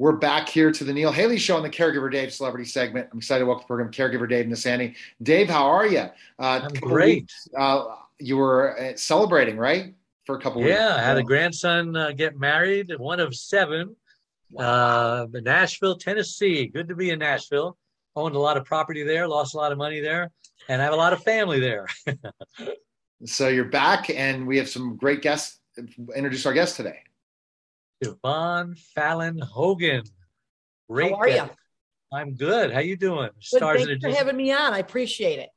We're back here to the Neil Haley Show on the Caregiver Dave Celebrity segment. I'm excited to welcome to the program Caregiver Dave Nassaney. Dave, how are you? Uh, I'm great. Weeks, uh, you were uh, celebrating, right? For a couple yeah, weeks. Yeah, I had a grandson uh, get married, one of seven. Wow. Uh, Nashville, Tennessee. Good to be in Nashville. Owned a lot of property there, lost a lot of money there, and I have a lot of family there. so you're back, and we have some great guests. Introduce our guest today. Siobhan Fallon Hogan. Great How are you? I'm good. How you doing? Good, Stars thanks for having me on. I appreciate it.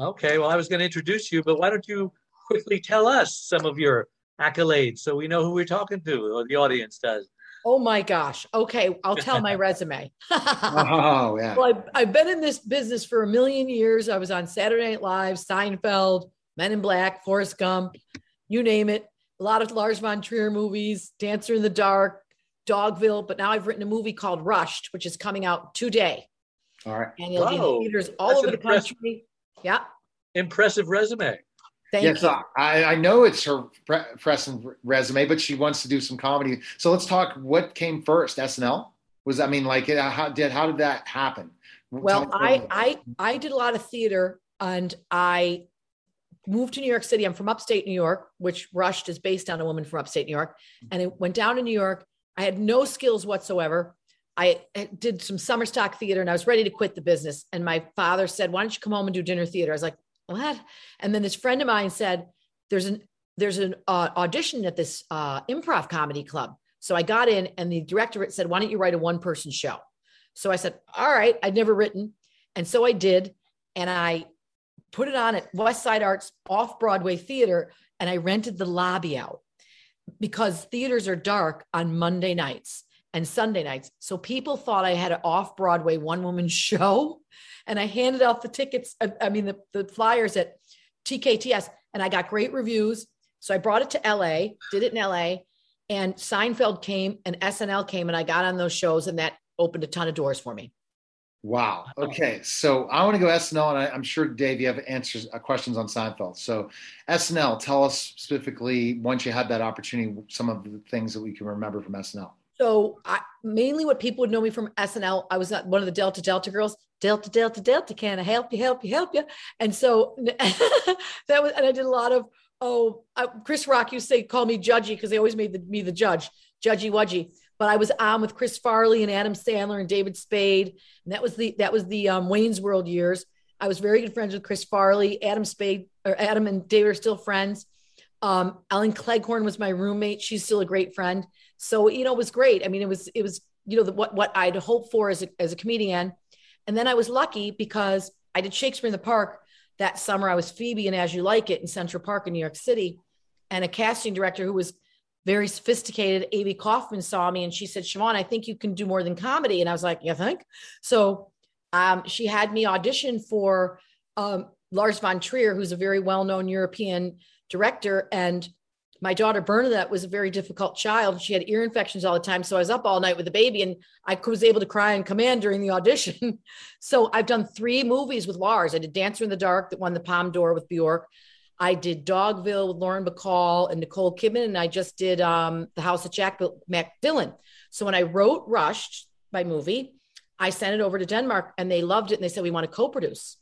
Okay, well, I was going to introduce you, but why don't you quickly tell us some of your accolades so we know who we're talking to, or the audience does. Oh my gosh. Okay, I'll tell my resume. oh, yeah. Well, I've, I've, been in this business for a million years. I was on Saturday Night Live, Seinfeld, Men in Black, Forrest Gump, you name it a lot of Lars von Trier movies, Dancer in the Dark, Dogville, but now I've written a movie called Rushed, which is coming out today. All right. And it'll Whoa. be in theaters all That's over the country. Yeah. Impressive resume. Thank yes, you. I, I know it's her press and resume, but she wants to do some comedy. So let's talk. What came first? SNL was. I mean, like, uh, how did how did that happen? Well, I I I did a lot of theater, and I moved to New York City. I'm from upstate New York, which Rushed is based on a woman from upstate New York. And I went down to New York. I had no skills whatsoever. I did some summer stock theater and I was ready to quit the business. And my father said, Why don't you come home and do dinner theater? I was like, What? And then this friend of mine said, There's an there's an uh, audition at this uh, improv comedy club. So I got in, and the director said, Why don't you write a one person show? So I said, All right, I'd never written. And so I did. And I put it on at West Side Arts off Broadway theater, and I rented the lobby out because theaters are dark on Monday nights and Sunday nights. So people thought I had an off Broadway one woman show. And I handed out the tickets, I mean, the, the flyers at TKTS, and I got great reviews. So I brought it to LA, did it in LA, and Seinfeld came and SNL came, and I got on those shows, and that opened a ton of doors for me. Wow. Okay. So I want to go SNL, and I, am sure Dave, you have answers, uh, questions on Seinfeld. So SNL, tell us specifically once you had that opportunity, some of the things that we can remember from SNL. So I, mainly what people would know me from SNL, I was one of the Delta Delta girls. Delta Delta Delta, can I help you? Help you? Help you? And so that was, and I did a lot of oh, uh, Chris Rock used to say call me Judgy because they always made the, me the judge, Judgy Wudgy but I was on with Chris Farley and Adam Sandler and David Spade. And that was the that was the um, Wayne's World years. I was very good friends with Chris Farley, Adam Spade, or Adam and David are still friends. Um, Ellen Cleghorne was my roommate. She's still a great friend. So you know, it was great. I mean, it was it was you know the, what what I'd hoped for as a as a comedian. And then I was lucky because I did Shakespeare in the Park that summer. I was Phoebe and As You Like It in Central Park in New York City, and a casting director who was very sophisticated. Avy Kaufman saw me and she said, Siobhan, I think you can do more than comedy. And I was like, You think? So um, she had me audition for um, Lars von Trier, who's a very well known European director. And my daughter Bernadette was a very difficult child. She had ear infections all the time. So I was up all night with the baby and I was able to cry and command during the audition. so I've done three movies with Lars. I did Dancer in the Dark that won the Palme d'Or with Bjork. I did Dogville with Lauren Bacall and Nicole Kidman, and I just did um, The House of Jack McDillan. So when I wrote Rushed, my movie, I sent it over to Denmark and they loved it and they said, we want to co produce.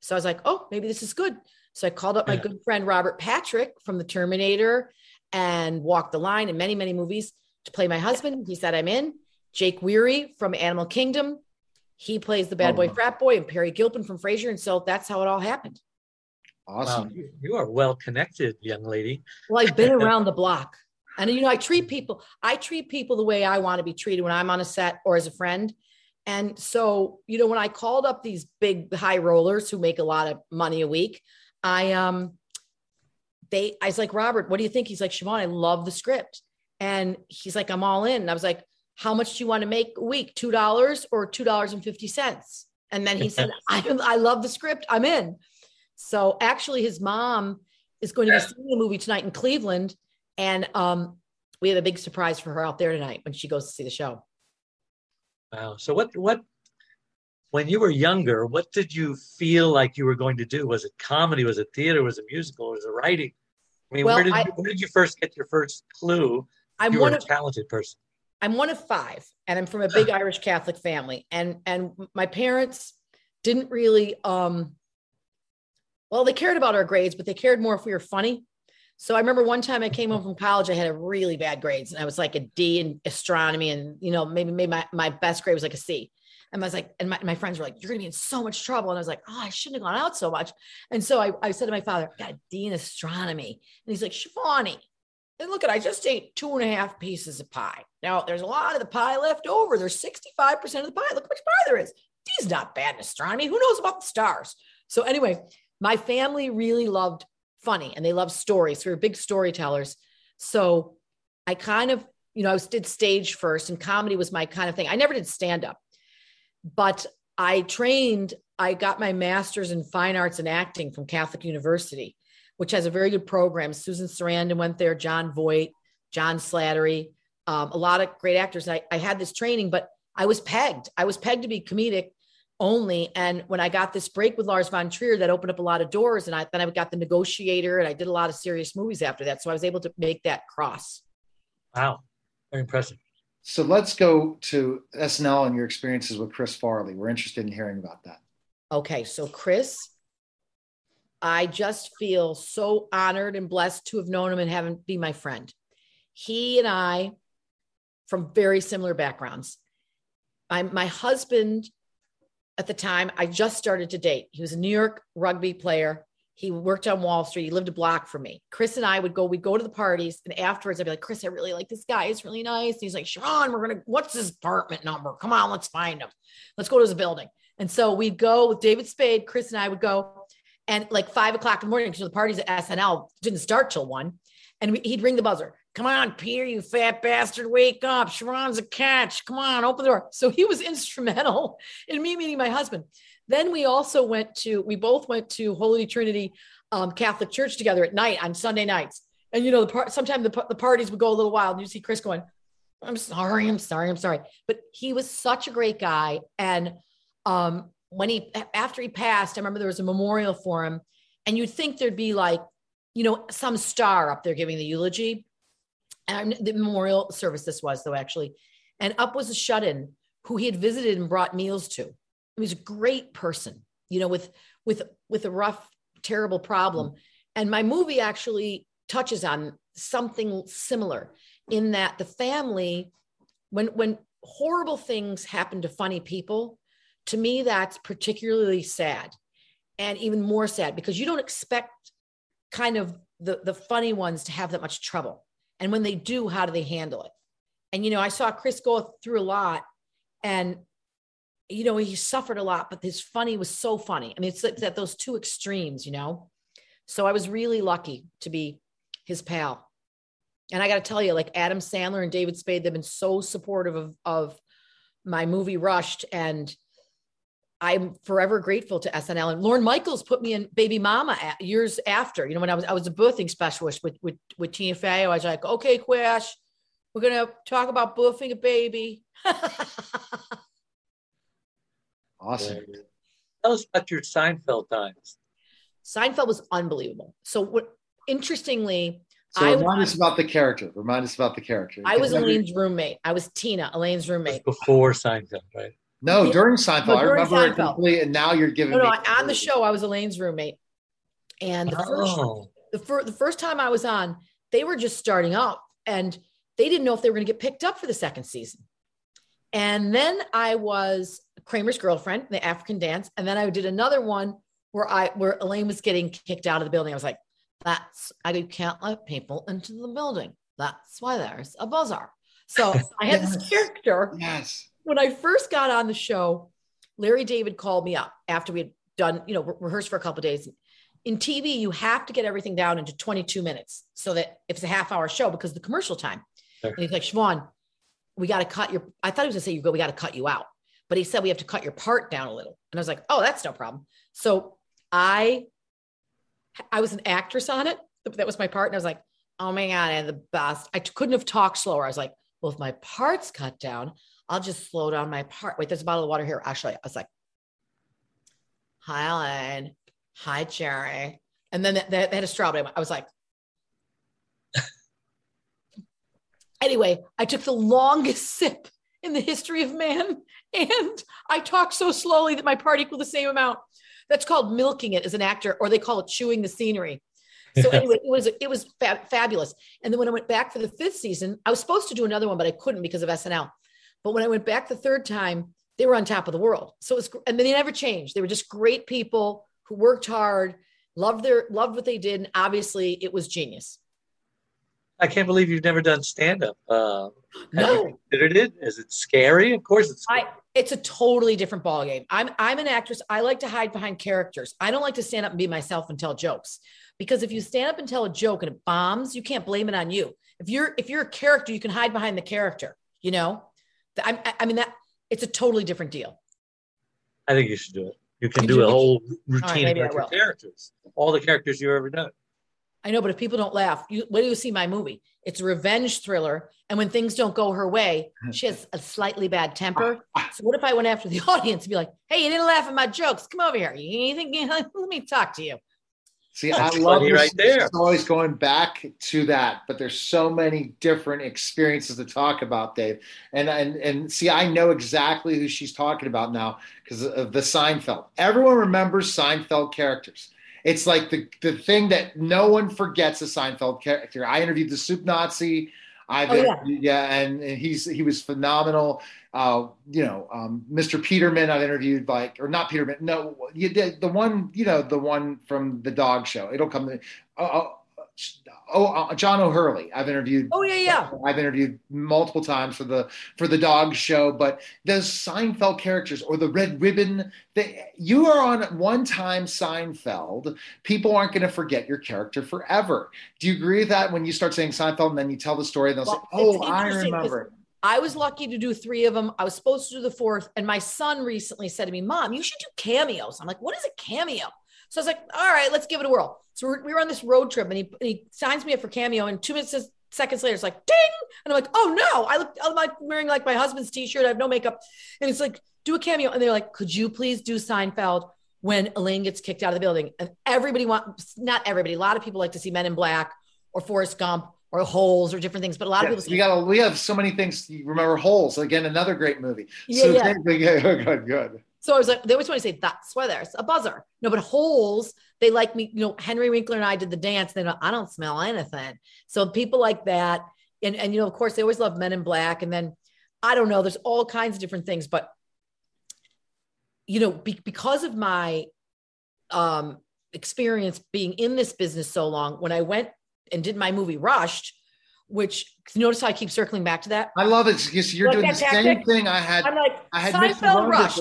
So I was like, oh, maybe this is good. So I called up my good friend Robert Patrick from The Terminator and Walk the Line and many, many movies to play my husband. He said, I'm in. Jake Weary from Animal Kingdom. He plays the bad boy oh. frat boy and Peri Gilpin from Frasier. And so that's how it all happened. Awesome. Wow. You are well connected, young lady. Well, I've been around the block. And you know, I treat people, I treat people the way I want to be treated when I'm on a set or as a friend. And so, you know, when I called up these big high rollers who make a lot of money a week, I um they I was like, Robert, what do you think? He's like, Siobhan, I love the script. And he's like, I'm all in. And I was like, how much do you want to make a week? Two dollars or two dollars and fifty cents? And then he said, I, I love the script. I'm in. So actually, his mom is going to be seeing the movie tonight in Cleveland, and um, we have a big surprise for her out there tonight when she goes to see the show. Wow. So what what when you were younger, what did you feel like you were going to do? Was it comedy? Was it theater? Was it musical? Was it writing? I mean, well, where, did I, you, where did you first get your first clue? I'm you one were a of, talented person. I'm one of five, and I'm from a big Irish Catholic family, and and my parents didn't really um well they cared about our grades but they cared more if we were funny so i remember one time i came home from college i had a really bad grades and i was like a d in astronomy and you know maybe maybe my, my best grade was like a c and I was like, and my, my friends were like, you're going to be in so much trouble. And I was like, oh, I shouldn't have gone out so much. And so I, I said to my father, I got a D in astronomy. And he's like, Shivani, and look at, I just ate two and a half pieces of pie. Now there's a lot of the pie left over. There's 65% of the pie. Look how much pie there is. D's not bad in astronomy. Who knows about the stars? So anyway, my family really loved funny and they loved stories. We were big storytellers. So I kind of, you know, I did stage first and comedy was my kind of thing. I never did stand up, but I trained, I got my master's in fine arts and acting from Catholic University, which has a very good program. Susan Sarandon went there, Jon Voight, John Slattery, um, a lot of great actors. I, I had this training, but I was pegged. I was pegged to be comedic only. And when I got this break with Lars von Trier, that opened up a lot of doors. And I then I got the negotiator and I did a lot of serious movies after that. So I was able to make that cross. Wow. Very impressive. So let's go to SNL and your experiences with Chris Farley. We're interested in hearing about that. Okay. So Chris, I just feel so honored and blessed to have known him and have him be my friend. He and I, from very similar backgrounds. I, my husband at the time, I just started to date. He was a New York rugby player. He worked on Wall Street. He lived a block from me. Chris and I would go, we'd go to the parties. And afterwards, I'd be like, Chris, I really like this guy. He's really nice. And he's like, Sharon, we're going to, what's his apartment number? Come on, let's find him. Let's go to his building. And so we'd go with David Spade. Chris and I would go. And like five o'clock in the morning, because the parties at SNL didn't start till one. And he'd ring the buzzer. Come on, Peter, you fat bastard, wake up. Sharon's a catch. Come on, open the door. So he was instrumental in me meeting my husband. Then we also went to, we both went to Holy Trinity um, Catholic Church together at night on Sunday nights. And, you know, the part, sometimes the, the parties would go a little wild and you see Chris going, I'm sorry, I'm sorry, I'm sorry. But he was such a great guy. And um, when he, after he passed, I remember there was a memorial for him. And you'd think there'd be like, you know, some star up there giving the eulogy and the memorial service this was though actually. And up was a shut-in who he had visited and brought meals to. He was a great person you know with with with a rough terrible problem. And my movie actually touches on something similar in that the family when when horrible things happen to funny people to me that's particularly sad and even more sad because you don't expect kind of the the funny ones to have that much trouble and when they do, how do they handle it? And, you know, I saw Chris go through a lot and, you know, he suffered a lot, but his funny was so funny. I mean, it's at those two extremes, you know? So I was really lucky to be his pal. And I got to tell you, like Adam Sandler and David Spade, they've been so supportive of, of my movie Rushed. And I'm forever grateful to SNL. And Lorne Michaels put me in Baby Mama years after. You know, when I was I was a birthing specialist with with, with Tina Fey. I was like, okay, Quash, we're gonna talk about birthing a baby. awesome. Tell us about your Seinfeld times. Seinfeld was unbelievable. So what interestingly, so I remind us about the character. Remind us about the character. I was Elaine's roommate. I was Tina, Elaine's roommate. Before Seinfeld, right? No, during Seinfeld. No, during I remember Seinfeld. it completely, and now you're giving. No, no. on the show, I was Elaine's roommate, and the oh. first, the, fir- the first time I was on, they were just starting up, and they didn't know if they were going to get picked up for the second season. And then I was Kramer's girlfriend, the African dance, and then I did another one where I where Elaine was getting kicked out of the building. I was like, "That's I can't let people into the building. That's why there's a buzzer." So I had yes. this character. Yes when I first got on the show, Larry David called me up after we had done, you know, re- rehearsed for a couple days. In TV, you have to get everything down into 22 minutes so that if it's a half hour show because the commercial time. Sure. And he's like, Siobhan, we got to cut your, I thought he was gonna say, you go, we got to cut you out. But he said we have to cut your part down a little. And I was like, oh, that's no problem. So I, I was an actress on it. That was my part. And I was like, oh my God, I had the best. I couldn't have talked slower. I was like, well, if my part's cut down, I'll just slow down my part. Wait, there's a bottle of water here. Actually, I was like, hi, Ellen. Hi, Jerry. And then they, had a strawberry. I was like, Anyway, I took the longest sip in the history of man, and I talked so slowly that my part equaled the same amount. That's called milking it as an actor, or they call it chewing the scenery. So anyway, it was it was fab- fabulous. And then when I went back for the fifth season, I was supposed to do another one, but I couldn't because of SNL. But when I went back the third time, they were on top of the world. So it was, and they never changed. They were just great people who worked hard, loved their loved what they did, and obviously it was genius. I can't believe you've never done stand up. Uh, No. considered it? Is it scary? Of course it's. I it's a totally different ballgame. I'm I'm an actress. I like to hide behind characters. I don't like to stand up and be myself and tell jokes. Because if you stand up and tell a joke and it bombs, you can't blame it on you. If you're if you're a character, you can hide behind the character. You know, I, I- mean that it's a totally different deal. I think you should do it. You can do a whole routine I about your characters, all the characters you've ever done. I know, but if people don't laugh, you when do you see my movie? It's a revenge thriller, and when things don't go her way, mm-hmm. she has a slightly bad temper. Ah, ah. So what if I went after the audience and be like, "Hey, you didn't laugh at my jokes. Come over here. You think? Let me talk to you." See, I love right there. it's always going back to that, but there's so many different experiences to talk about, Dave. And and and see, I know exactly who she's talking about now because of the Seinfeld. Everyone remembers Seinfeld characters. It's like the the thing that no one forgets a Seinfeld character. I interviewed the Soup Nazi. I've Oh, yeah. yeah, and, and he's he was phenomenal. Uh, you know, um, Mr. Peterman. I've interviewed like, or not Peterman. No, you did the one. You know, the one from the dog show. It'll come. To, oh, oh, uh, John O'Hurley. I've interviewed. Oh yeah, yeah. I've interviewed multiple times for the for the dog show, but those Seinfeld characters or the Red Ribbon, they, you are on one time Seinfeld. People aren't going to forget your character forever. Do you agree with that? When you start saying Seinfeld and then you tell the story, and they'll Well, say, "Oh, I remember." I was lucky to do three of them. I was supposed to do the fourth, and my son recently said to me, "Mom, you should do cameos." I'm like, "What is a cameo?" So I was like, "All right, let's give it a whirl." So we're, we were on this road trip, and he, and he signs me up for cameo, and two minutes seconds later, it's like ding, and I'm like, "Oh no!" I look, I'm like wearing like my husband's t-shirt. I have no makeup, and it's like, "Do a cameo," and they're like, "Could you please do Seinfeld?" When Elaine gets kicked out of the building, and everybody wants not everybody, a lot of people like to see Men in Black or Forrest Gump or Holes or different things, but a lot of Yes, people we got. We have so many things. You remember Holes again? Another great movie. Yeah, so yeah. yeah. Good, good. So I was like, they always want to say that's why there's a buzzer. No, but holes, they like me, you know, Henry Winkler and I did the dance. They know I don't smell anything. So people like that. And and you know, of course, they always love men in black. And then I don't know, there's all kinds of different things, but you know, be, because of my um experience being in this business so long, when I went and did my movie Rushed, which notice how I keep circling back to that. I love it because you're Like doing the same thing I had. I'm like, I had. Seinfeld Rushed.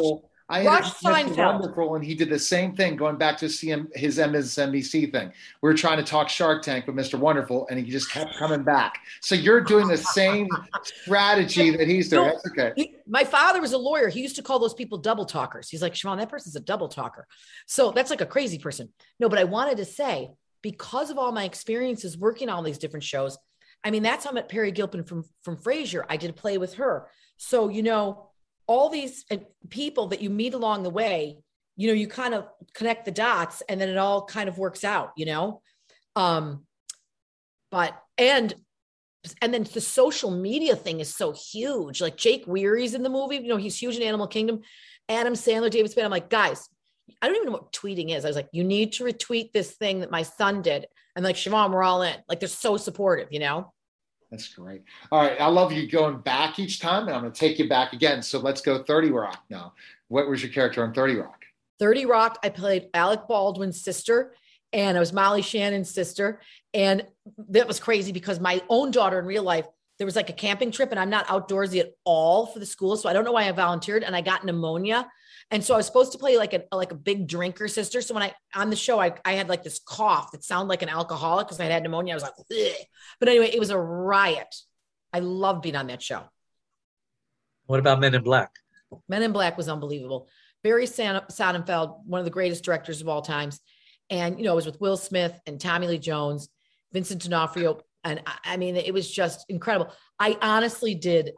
I Mr. Seinfeld. Wonderful, and he did the same thing, going back to CM, his MSNBC thing. We were trying to talk Shark Tank with Mr. Wonderful, and he just kept coming back. So you're doing the same strategy that he's doing. No. That's okay. He- my father was a lawyer. He used to call those people double talkers. He's like, Siobhan, that person's a double talker. So that's like a crazy person. No, but I wanted to say, because of all my experiences working on all these different shows, I mean, that's how I met Peri Gilpin from from Frasier. I did a play with her. So, you know, all these uh, people that you meet along the way, you know, you kind of connect the dots and then it all kind of works out, you know? Um, but and and then the social media thing is so huge. Like Jake Weary's in the movie, you know, he's huge in Animal Kingdom. Adam Sandler, David Spade. I'm like, guys, I don't even know what tweeting is. I was like, you need to retweet this thing that my son did. And like, Siobhan, we're all in. Like, they're so supportive, you know? That's great. All right. I love you going back each time, and I'm going to take you back again. So let's go 30 Rock now. What was your character on 30 Rock? 30 Rock, I played Alec Baldwin's sister, and I was Molly Shannon's sister. And that was crazy because my own daughter in real life, there was like a camping trip, and I'm not outdoorsy at all for the school. So I don't know why I volunteered, and I got pneumonia. And so I was supposed to play like a like a big drinker sister. So when I on the show, I, I had like this cough that sounded like an alcoholic because I had pneumonia. I was like, Ugh. but anyway, it was a riot. I love being on that show. What about Men in Black? Men in Black was unbelievable. Barry Sonnenfeld, one of the greatest directors of all times. And, you know, it was with Will Smith and Tommy Lee Jones, Vincent D'Onofrio. And I, I mean, it was just incredible. I honestly did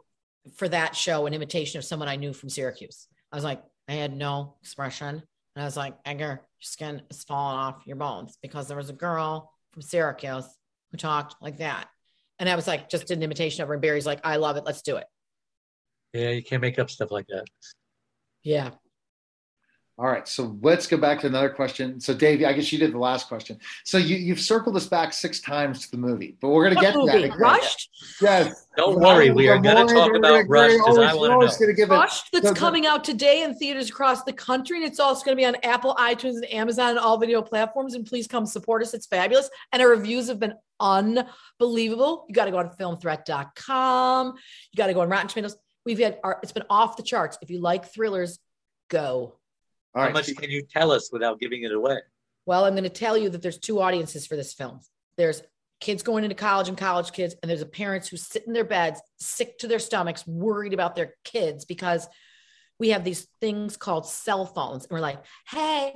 for that show an imitation of someone I knew from Syracuse. I was like, I had no expression. And I was like, Edgar, your skin is falling off your bones because there was a girl from Syracuse who talked like that. And I was like, just an imitation of her. And Barry's like, I love it. Let's do it. Yeah, you can't make up stuff like that. Yeah. All right, so let's go back to another question. So, Dave, I guess you did the last question. So you you've circled us back six times to the movie, but we're going to get What to movie? that. Rushed? Yes. Don't worry, we are going to talk about gonna- Rush because I always- want to know. gonna give it- Rushed that's the- the- coming out today in theaters across the country. And it's also going to be on Apple, iTunes, and Amazon and all video platforms. And please come support us. It's fabulous. And our reviews have been unbelievable. You got to go on filmthreat.com. You got to go on Rotten Tomatoes. We've had our, it's been off the charts. If you like thrillers, go. All How right. much can you tell us without giving it away? Well, I'm going to tell you that there's two audiences for this film. There's kids going into college and college kids, and there's a parents who sit in their beds, sick to their stomachs, worried about their kids because we have these things called cell phones. And we're like, hey,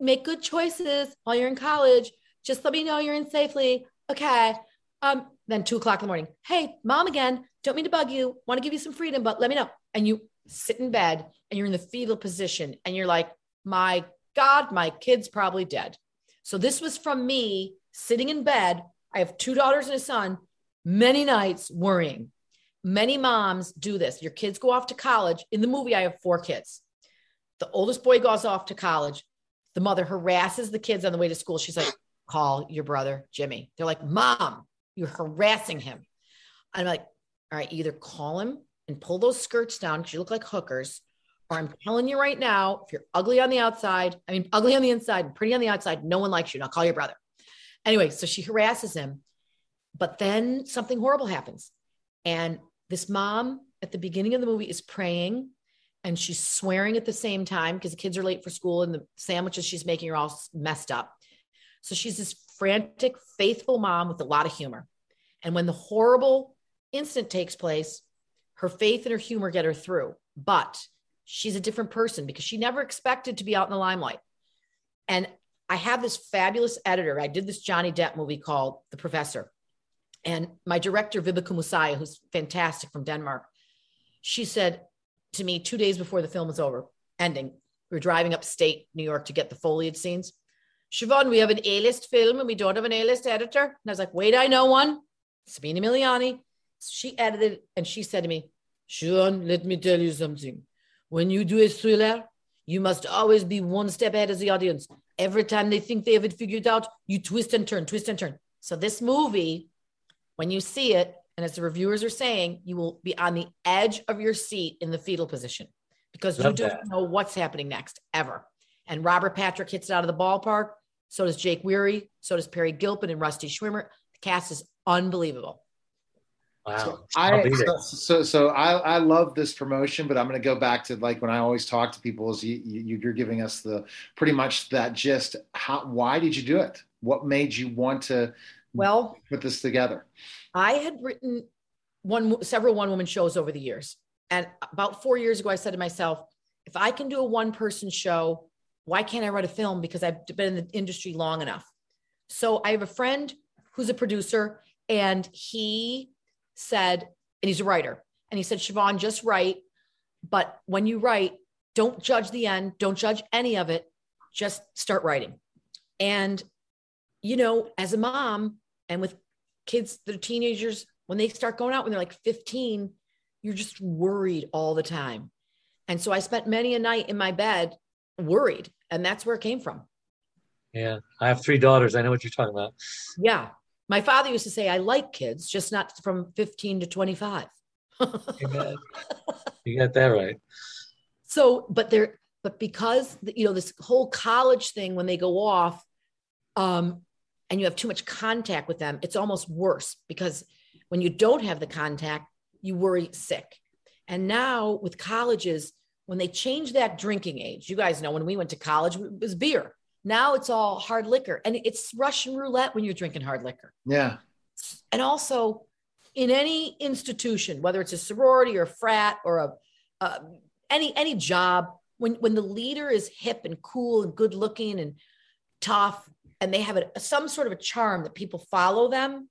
make good choices while you're in college. Just let me know you're in safely. Okay. Um, then two o'clock in the morning. Hey, mom again. Don't mean to bug you. Want to give you some freedom, but let me know. And you sit in bed and you're in the fetal position and you're like, my God, my kid's probably dead. So this was from me sitting in bed. I have two daughters and a son, many nights worrying. Many moms do this. Your kids go off to college. In the movie, I have four kids. The oldest boy goes off to college. The mother harasses the kids on the way to school. She's like, call your brother, Jimmy. They're like, Mom, you're harassing him. I'm like, all right, either call him and pull those skirts down because you look like hookers, or I'm telling you right now, if you're ugly on the outside, I mean, ugly on the inside and pretty on the outside, no one likes you. Now call your brother. Anyway, so she harasses him. But then something horrible happens. And this mom at the beginning of the movie is praying and she's swearing at the same time because the kids are late for school and the sandwiches she's making are all messed up. So she's this frantic, faithful mom with a lot of humor. And when the horrible incident takes place, her faith and her humor get her through. But she's a different person because she never expected to be out in the limelight. And I have this fabulous editor. I did this Johnny Depp movie called The Professor. And my director, Vibeke Muasya, who's fantastic from Denmark, she said to me two days before the film was over, ending, we were driving upstate New York to get the foliage scenes. Siobhan, we have an A-list film and we don't have an A-list editor. And I was like, wait, I know one. Sabina Miliani. She edited and she said to me, Sean, let me tell you something. When you do a thriller, you must always be one step ahead of the audience. Every time they think they have it figured out, you twist and turn, twist and turn. So this movie, when you see it, and as the reviewers are saying, you will be on the edge of your seat in the fetal position because you don't that. know what's happening next ever. And Robert Patrick hits it out of the ballpark. So does Jake Weary. So does Peri Gilpin and Rusty Schwimmer. The cast is unbelievable. Wow. So I'll be there. so, so so I I love this promotion, but I'm going to go back to like when I always talk to people is you, you you're giving us the pretty much that gist. How why did you do it? What made you want to Well, put this together? I had written one several one woman shows over the years. And about 4 years ago I said to myself, if I can do a one person show, why can't I write a film because I've been in the industry long enough. So I have a friend who's a producer and he said and he's a writer. And he said, "Siobhan, just write, but when you write, don't judge the end, don't judge any of it, just start writing." And you know, as a mom and with kids that are teenagers, when they start going out when they're like 15, you're just worried all the time. And so I spent many a night in my bed worried. And that's where it came from. Yeah. I have three daughters. I know what you're talking about. Yeah. My father used to say, I like kids, just not from 15 to 25. You got, you got that right. so, but they're, but because, you know, this whole college thing, when they go off, um, and you have too much contact with them, it's almost worse because when you don't have the contact, you worry sick. And now with colleges, when they change that drinking age, you guys know when we went to college, it was beer. Now it's all hard liquor and it's Russian roulette when you're drinking hard liquor. Yeah. And also in any institution, whether it's a sorority or a frat or a, uh, any, any job, when, when the leader is hip and cool and good looking and tough, and they have a, some sort of a charm that people follow them,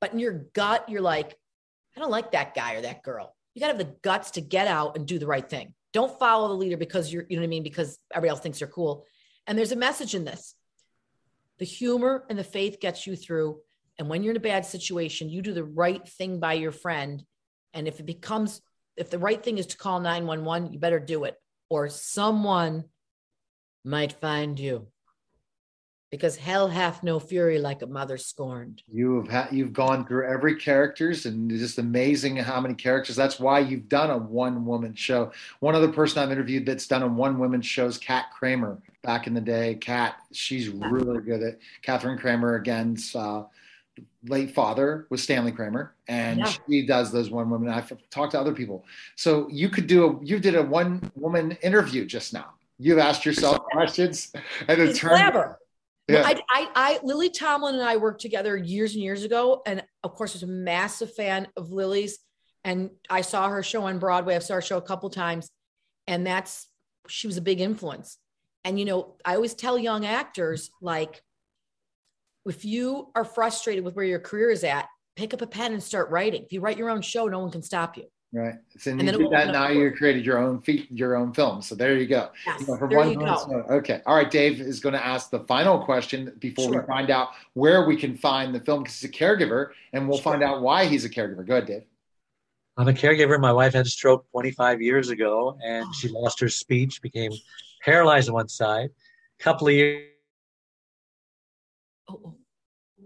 but in your gut, you're like, I don't like that guy or that girl. You got to have the guts to get out and do the right thing. Don't follow the leader because you're, you know what I mean? Because everybody else thinks you're cool. And there's a message in this. The humor and the faith gets you through. And when you're in a bad situation, you do the right thing by your friend. And if it becomes, if the right thing is to call 911, you better do it, or someone might find you because hell hath no fury like a mother scorned. You have had you've gone through every characters and it's just amazing how many characters. That's why you've done a one woman show. One other person I've interviewed that's done a one woman show is Kat Kramer. Back in the day, Kat, she's really good at Catherine Kramer against uh, late father was Stanley Kramer, and yeah. she does those one woman. I've talked to other people, so you could do a you did a one woman interview just now. You've asked yourself questions, and it turned. Clever yeah. I, I, I, Lily Tomlin and I worked together years and years ago, and of course, I was a massive fan of Lily's. And I saw her show on Broadway. I saw her show a couple times, and that's she was a big influence. And you know, I always tell young actors like, if you are frustrated with where your career is at, pick up a pen and start writing. If you write your own show, no one can stop you. Right. So and you did that now you created your own feet, your own film. So there you go. Yes, you know, there you go. okay. All right. Dave is going to ask the final question before sure. we find out where we can find the film because he's a caregiver and we'll sure. find out why he's a caregiver. Go ahead, Dave. I'm a caregiver. My wife had a stroke 25 years ago and she oh. lost her speech, became paralyzed on one side. A couple of years, oh, oh.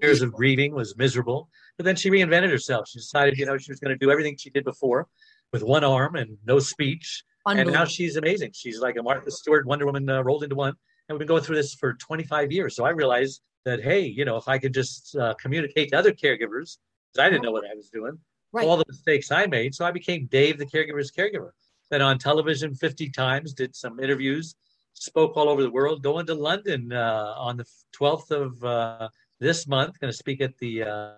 years of grieving was miserable. But then she reinvented herself. She decided, you know, she was going to do everything she did before with one arm and no speech. And now she's amazing. She's like a Martha Stewart Wonder Woman uh, rolled into one. And we've been going through this for 25 years. So I realized that, hey, you know, if I could just uh, communicate to other caregivers, because I didn't know what I was doing, right. all the mistakes I made. So I became Dave, the caregiver's caregiver. Then on television 50 times, did some interviews, spoke all over the world, going to London uh, on the 12th of uh, this month, going to speak at the uh,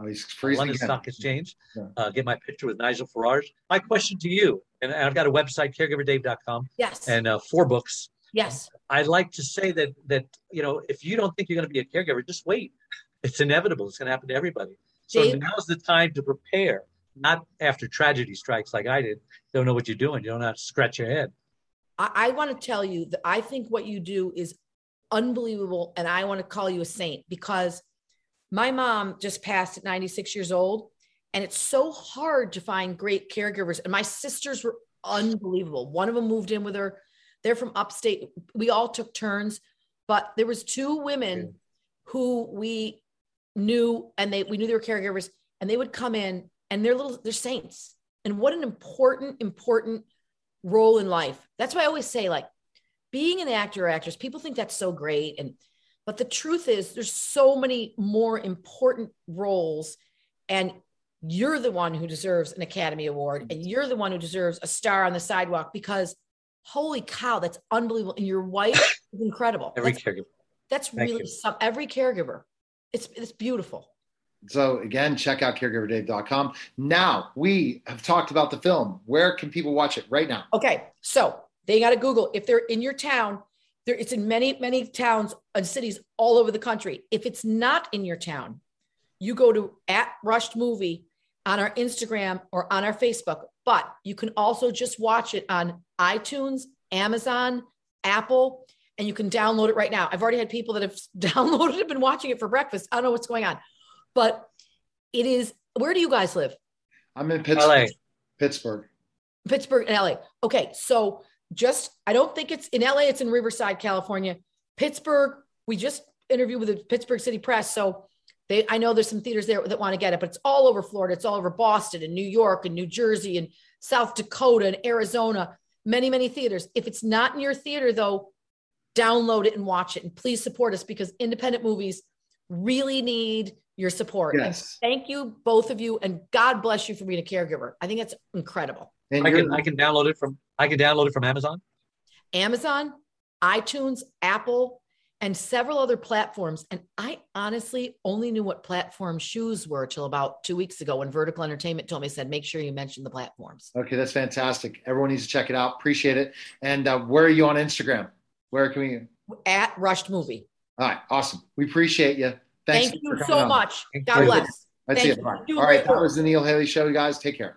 Oh, he's freezing London again. Stock Exchange. Yeah. Uh, get my picture with Nigel Farage. My question to you, and I've got a website, caregiverdave.com. Yes. And uh, four books. Yes. I'd like to say that that you know, if you don't think you're going to be a caregiver, just wait. It's inevitable. It's going to happen to everybody. So Dave? now's the time to prepare, not after tragedy strikes like I did. Don't know what you're doing. You don't have to scratch your head. I, I want to tell you that I think what you do is unbelievable, and I want to call you a saint because my mom just passed at 96 years old, and it's so hard to find great caregivers. And my sisters were unbelievable. One of them moved in with her. They're from upstate. We all took turns, but there was two women who we knew, and they we knew they were caregivers, and they would come in, and they're little, they're saints. And what an important, important role in life. That's why I always say, like, being an actor or actress, people think that's so great. And but the truth is, there's so many more important roles, and you're the one who deserves an Academy Award, and you're the one who deserves a star on the sidewalk because holy cow, that's unbelievable. And your wife is incredible. Every that's, caregiver. That's Thank really some, every caregiver. It's it's beautiful. So again, check out caregiverdave.com. Now we have talked about the film. Where can people watch it right now? Okay, so they got to Google if they're in your town. There, it's in many, many towns and cities all over the country. If it's not in your town, you go to at Rushed Movie on our Instagram or on our Facebook. But you can also just watch it on iTunes, Amazon, Apple, and you can download it right now. I've already had people that have downloaded it, been watching it for breakfast. I don't know what's going on, but it is. Where do you guys live? I'm in Pittsburgh. LA. Pittsburgh. Pittsburgh and LA. Okay, so just I don't think it's in LA, it's in Riverside, California. Pittsburgh, we just interviewed with the Pittsburgh City Press. So they I know there's some theaters there that want to get it, but it's all over Florida, it's all over Boston and New York and New Jersey and South Dakota and Arizona, many, many theaters. If it's not in your theater though, download it and watch it. And please support us because independent movies really need your support. Yes. And thank you, both of you, and God bless you for being a caregiver. I think it's incredible. And I can I can download it from I can download it from Amazon. Amazon, iTunes, Apple, and several other platforms. And I honestly only knew what platform shoes were till about two weeks ago when Vertical Entertainment told me, said, make sure you mention the platforms. Okay, that's fantastic. Everyone needs to check it out. Appreciate it. And uh, where are you on Instagram? Where can we? At Rushed Movie. All right, awesome. We appreciate you. Thanks Thank you so on. much. God bless. That's Thank it. You. All right, that was the Neil Haley Show, guys. Take care.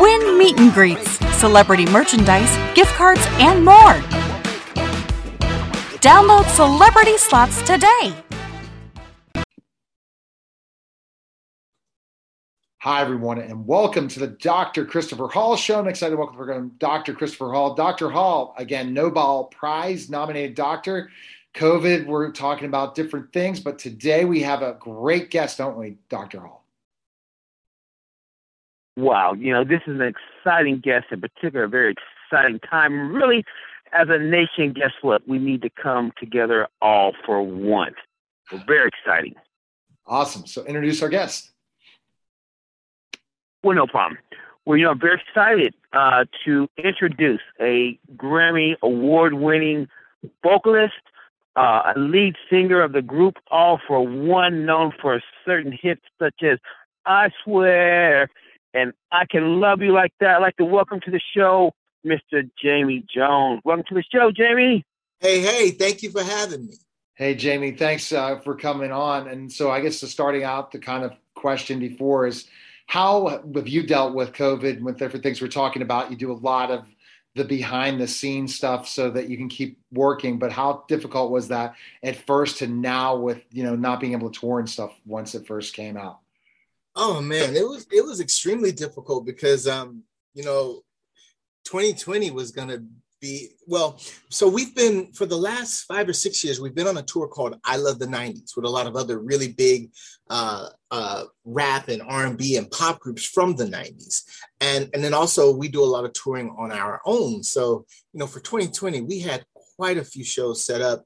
Win meet and greets, celebrity merchandise, gift cards, and more. Download Celebrity Slots today. Hi, everyone, and welcome to the Dr. Christopher Hall Show. I'm excited to welcome Dr. Christopher Hall. Dr. Hall, again, Nobel Prize nominated doctor. COVID, we're talking about different things, but today we have a great guest, don't we, Dr. Hall? Wow, you know, this is an exciting guest, in particular, a very exciting time. Really, as a nation, guess what? We need to come together all for one. So very exciting. Awesome. So introduce our guest. Well, no problem. Well, you know, I'm very excited uh, to introduce a Grammy award winning vocalist, uh, a lead singer of the group All-4-One, known for certain hits such as I Swear and I Can Love You Like That. I'd like to welcome to the show Mr. Jamie Jones. Welcome to the show, Jamie. Hey, hey, thank you for having me. Hey, Jamie, thanks uh, for coming on. And so, I guess the starting out, the kind of question before is how have you dealt with COVID and with different things we're talking about? You do a lot of the behind the scenes stuff so that you can keep working but how difficult was that at first to now with you know not being able to tour and stuff once it first came out oh man it was it was extremely difficult because um you know 2020 was to be well so we've been for the last five or six years we've been on a tour called i love the 90s with a lot of other really big uh, uh, rap and r&b and pop groups from the 90s and and then also we do a lot of touring on our own. So you know for 2020 we had quite a few shows set up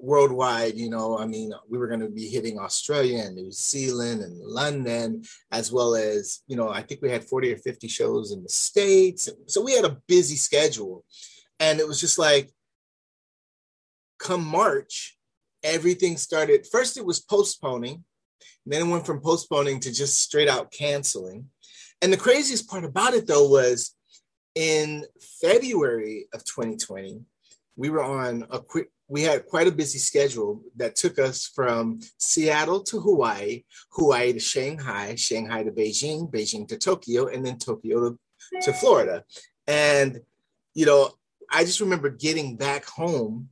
worldwide you know i mean we were going to be hitting australia and new zealand and london as well as you know i think we had 40 or 50 shows in the states so we had a busy schedule and it was just like, come March, everything started. First, it was postponing. then it went from postponing to just straight out canceling. And the craziest part about it, though, was in February of 2020, we were on a quick, we had quite a busy schedule that took us from Seattle to Hawaii, Hawaii to Shanghai, Shanghai to Beijing, Beijing to Tokyo, and then Tokyo to, to Florida. And, you know, I just remember getting back home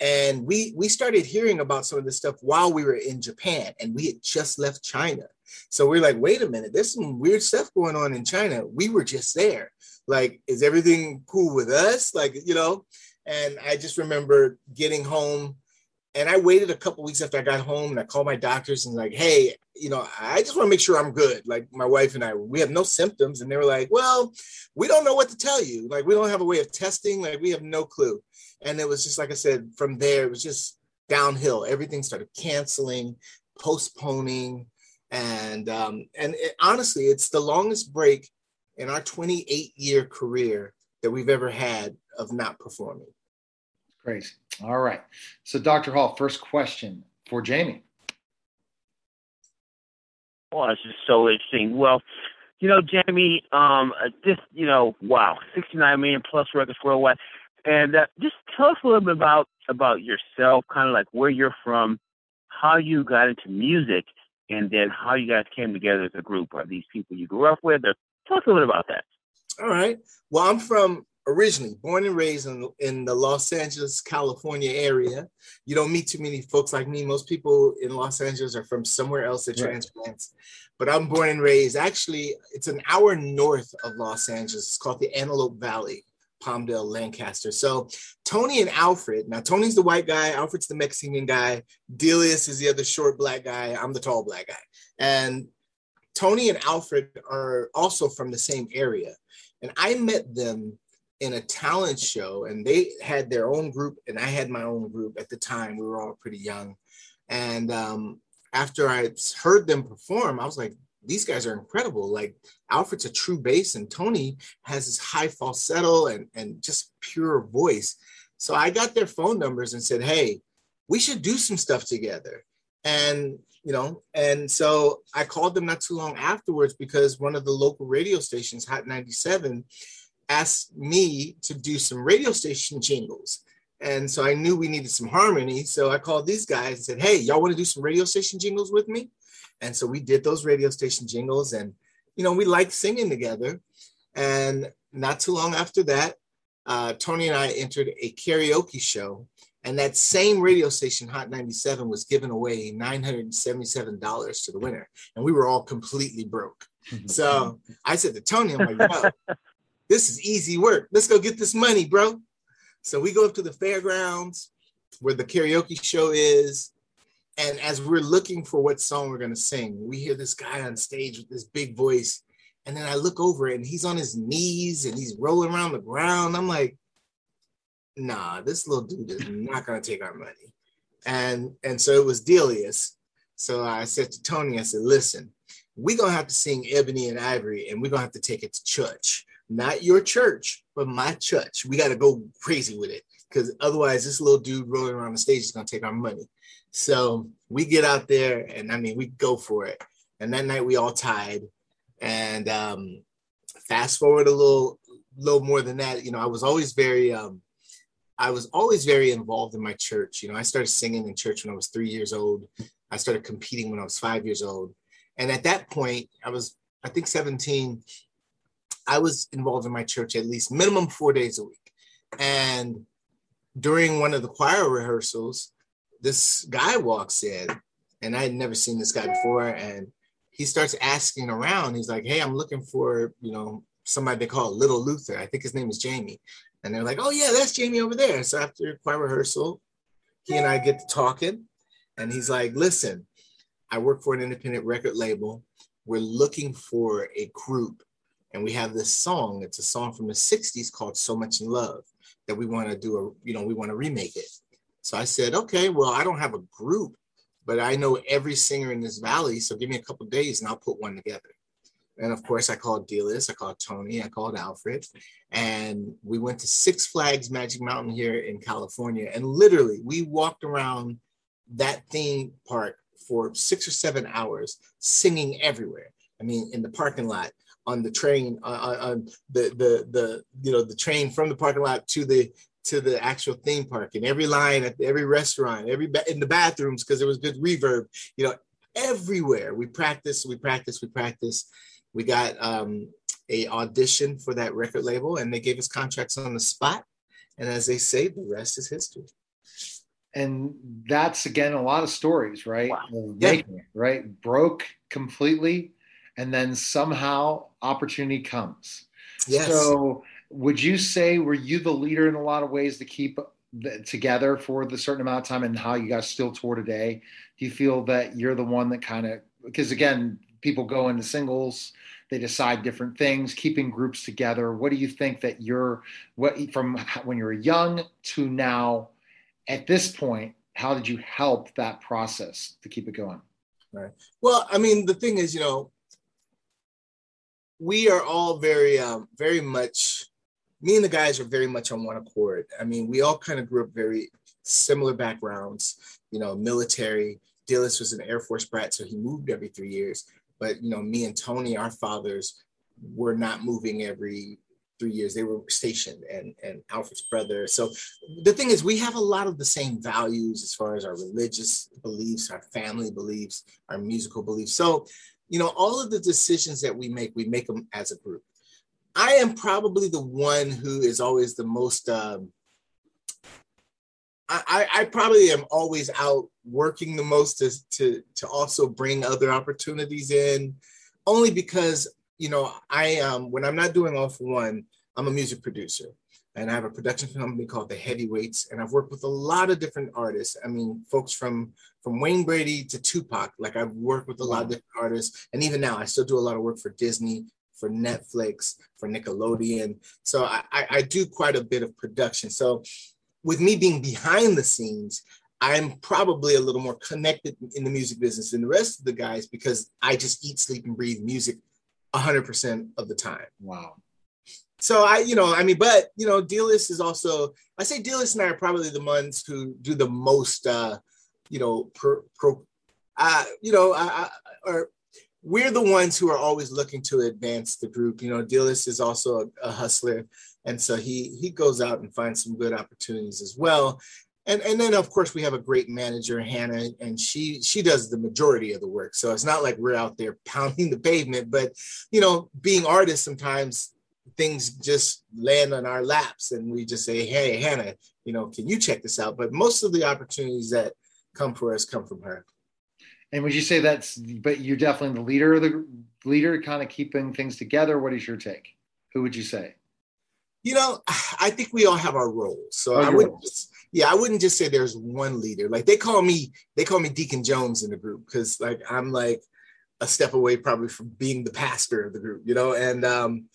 and we we started hearing about some of this stuff while we were in Japan and we had just left China. So we're like, wait a minute, there's some weird stuff going on in China. We were just there. Like, is everything cool with us? Like, you know, and I just remember getting home and I waited a couple weeks after I got home and I called my doctors and like, hey, you know, I just want to make sure I'm good. Like my wife and I, we have no symptoms. And they were like, well, we don't know what to tell you. Like we don't have a way of testing. Like we have no clue. And it was just like I said, from there, it was just downhill. Everything started canceling, postponing. And um, and it, honestly, it's the longest break in our 28 year career that we've ever had of not performing. Great. All right. So, Dr. Hall, first question for Jamie. Well, this is so interesting. Well, you know, Jamie, um, just you know, wow, 69 million plus records worldwide, and uh, just tell us a little bit about about yourself, kind of like where you're from, how you got into music, and then how you guys came together as a group. Are these people you grew up with? Or tell us a little bit about that. All right. Well, I'm from originally born and raised in, in the Los Angeles, California area. You don't meet too many folks like me. Most people in Los Angeles are from somewhere else that right. transplants. But I'm born and raised. Actually, it's an hour north of Los Angeles. It's called the Antelope Valley. Palmdale, Lancaster. So Tony and Alfred. Now Tony's the white guy, Alfred's the Mexican guy, Delious is the other short black guy. I'm the tall black guy. And Tony and Alfred are also from the same area. And I met them in a talent show and they had their own group and I had my own group at the time. We were all pretty young. And um, after I heard them perform, I was like, these guys are incredible. Like Alfred's a true bass, and Tony has this high falsetto and, and just pure voice. So I got their phone numbers and said, hey, we should do some stuff together. And you know, and so I called them not too long afterwards because one of the local radio stations, Hot 97, asked me to do some radio station jingles. And so I knew we needed some harmony. So I called these guys and said, Hey, y'all want to do some radio station jingles with me? And so we did those radio station jingles and, you know, we liked singing together. And not too long after that, uh, Tony and I entered a karaoke show. And that same radio station, Hot 97, was giving away $977 to the winner. And we were all completely broke. So I said to Tony, I'm like, yo, this is easy work. Let's go get this money, bro. So we go up to the fairgrounds where the karaoke show is. And as we're looking for what song we're going to sing, we hear this guy on stage with this big voice. And then I look over and he's on his knees and he's rolling around the ground. I'm like, nah, this little dude is not going to take our money. And, and so it was Delious. So I said to Tony, I said, listen, we're going to have to sing Ebony and Ivory and we're going to have to take it to church. Not your church, but my church. We got to go crazy with it because otherwise, this little dude rolling around the stage is going to take our money. So we get out there and I mean, we go for it. And that night we all tied. And um, fast forward a little, little more than that, you know, I was always very, um, I was always very involved in my church. You know, I started singing in church when I was three years old. I started competing when I was five years old. And at that point, I was, I think 17, I was involved in my church at least minimum four days a week. And during one of the choir rehearsals, this guy walks in, and I had never seen this guy before. And he starts asking around. He's like, Hey, I'm looking for, you know, somebody they call Little Luther. I think his name is Jamie. And they're like, Oh, yeah, that's Jamie over there. So after choir rehearsal, he and I get to talking. And he's like, Listen, I work for an independent record label. We're looking for a group and we have this song. It's a song from the 60s called so much in love that we want to do a you know we want to remake it. So i said okay well i don't have a group but i know every singer in this valley so give me a couple days and i'll put one together. And of course i called Delious, i called tony i called alfred and we went to six flags magic mountain here in california. And literally we walked around that theme park for six or seven hours singing everywhere. I mean in the parking lot on the train uh, uh, on the the the you know the train from the parking lot to the to the actual theme park. And every line at every restaurant every ba- in the bathrooms because there was good reverb you know everywhere. We practice we practice we practice we got um a audition for that record label and they gave us contracts on the spot. And as they say the rest is history. And that's again a lot of stories right? Wow. yeah. it, right? Broke completely and then somehow opportunity comes. Yes. So would you say were you the leader in a lot of ways to keep the, together for the certain amount of time and how you guys still tour today? Do you feel that you're the one that kind of because again, people go into singles, they decide different things, keeping groups together. What do you think that you're what from when you were young to now at this point, how did you help that process to keep it going? Right. Well, I mean, the thing is, you know, we are all very, um, very much. Me and the guys are very much on one accord. I mean, we all kind of grew up very similar backgrounds. You know, military. Delious was an Air Force brat, so he moved every three years. But you know, me and Tony, our fathers, were not moving every three years. They were stationed, and and Alfred's brother. So the thing is, we have a lot of the same values as far as our religious beliefs, our family beliefs, our musical beliefs. So you know, all of the decisions that we make, we make them as a group. I am probably the one who is always the most. Um, I, I probably am always out working the most to, to to also bring other opportunities in, only because you know I um when I'm not doing All-4-One, I'm a music producer and I have a production company called The Heavyweights, and I've worked with a lot of different artists. I mean, folks from from Wayne Brady to Tupac. Like I've worked with a lot of different artists, and even now I still do a lot of work for Disney, for Netflix, for Nickelodeon. So I, I, I do quite a bit of production. So with me being behind the scenes, I'm probably a little more connected in the music business than the rest of the guys because I just eat, sleep, and breathe music 100% of the time. Wow. So I, you know, I mean, but you know, Delious is also. I say Delious and I are probably the ones who do the most, uh, you know, pro, pro uh, you know, I, I, or we're the ones who are always looking to advance the group. You know, Delious is also a, a hustler, and so he he goes out and finds some good opportunities as well and and then of course we have a great manager hannah and she she does the majority of the work so it's not like we're out there pounding the pavement but you know being artists sometimes things just land on our laps and we just say hey hannah you know can you check this out? But most of the opportunities that come for us come from her. And would you say that's but you're definitely the leader of the leader kind of keeping things together? What is your take? Who would you say? You know i think we all have our roles. So oh, i would just yeah, I wouldn't just say there's one leader. Like they call me, they call me Deacon Jones in the group because like I'm like a step away probably from being the pastor of the group, you know, and um,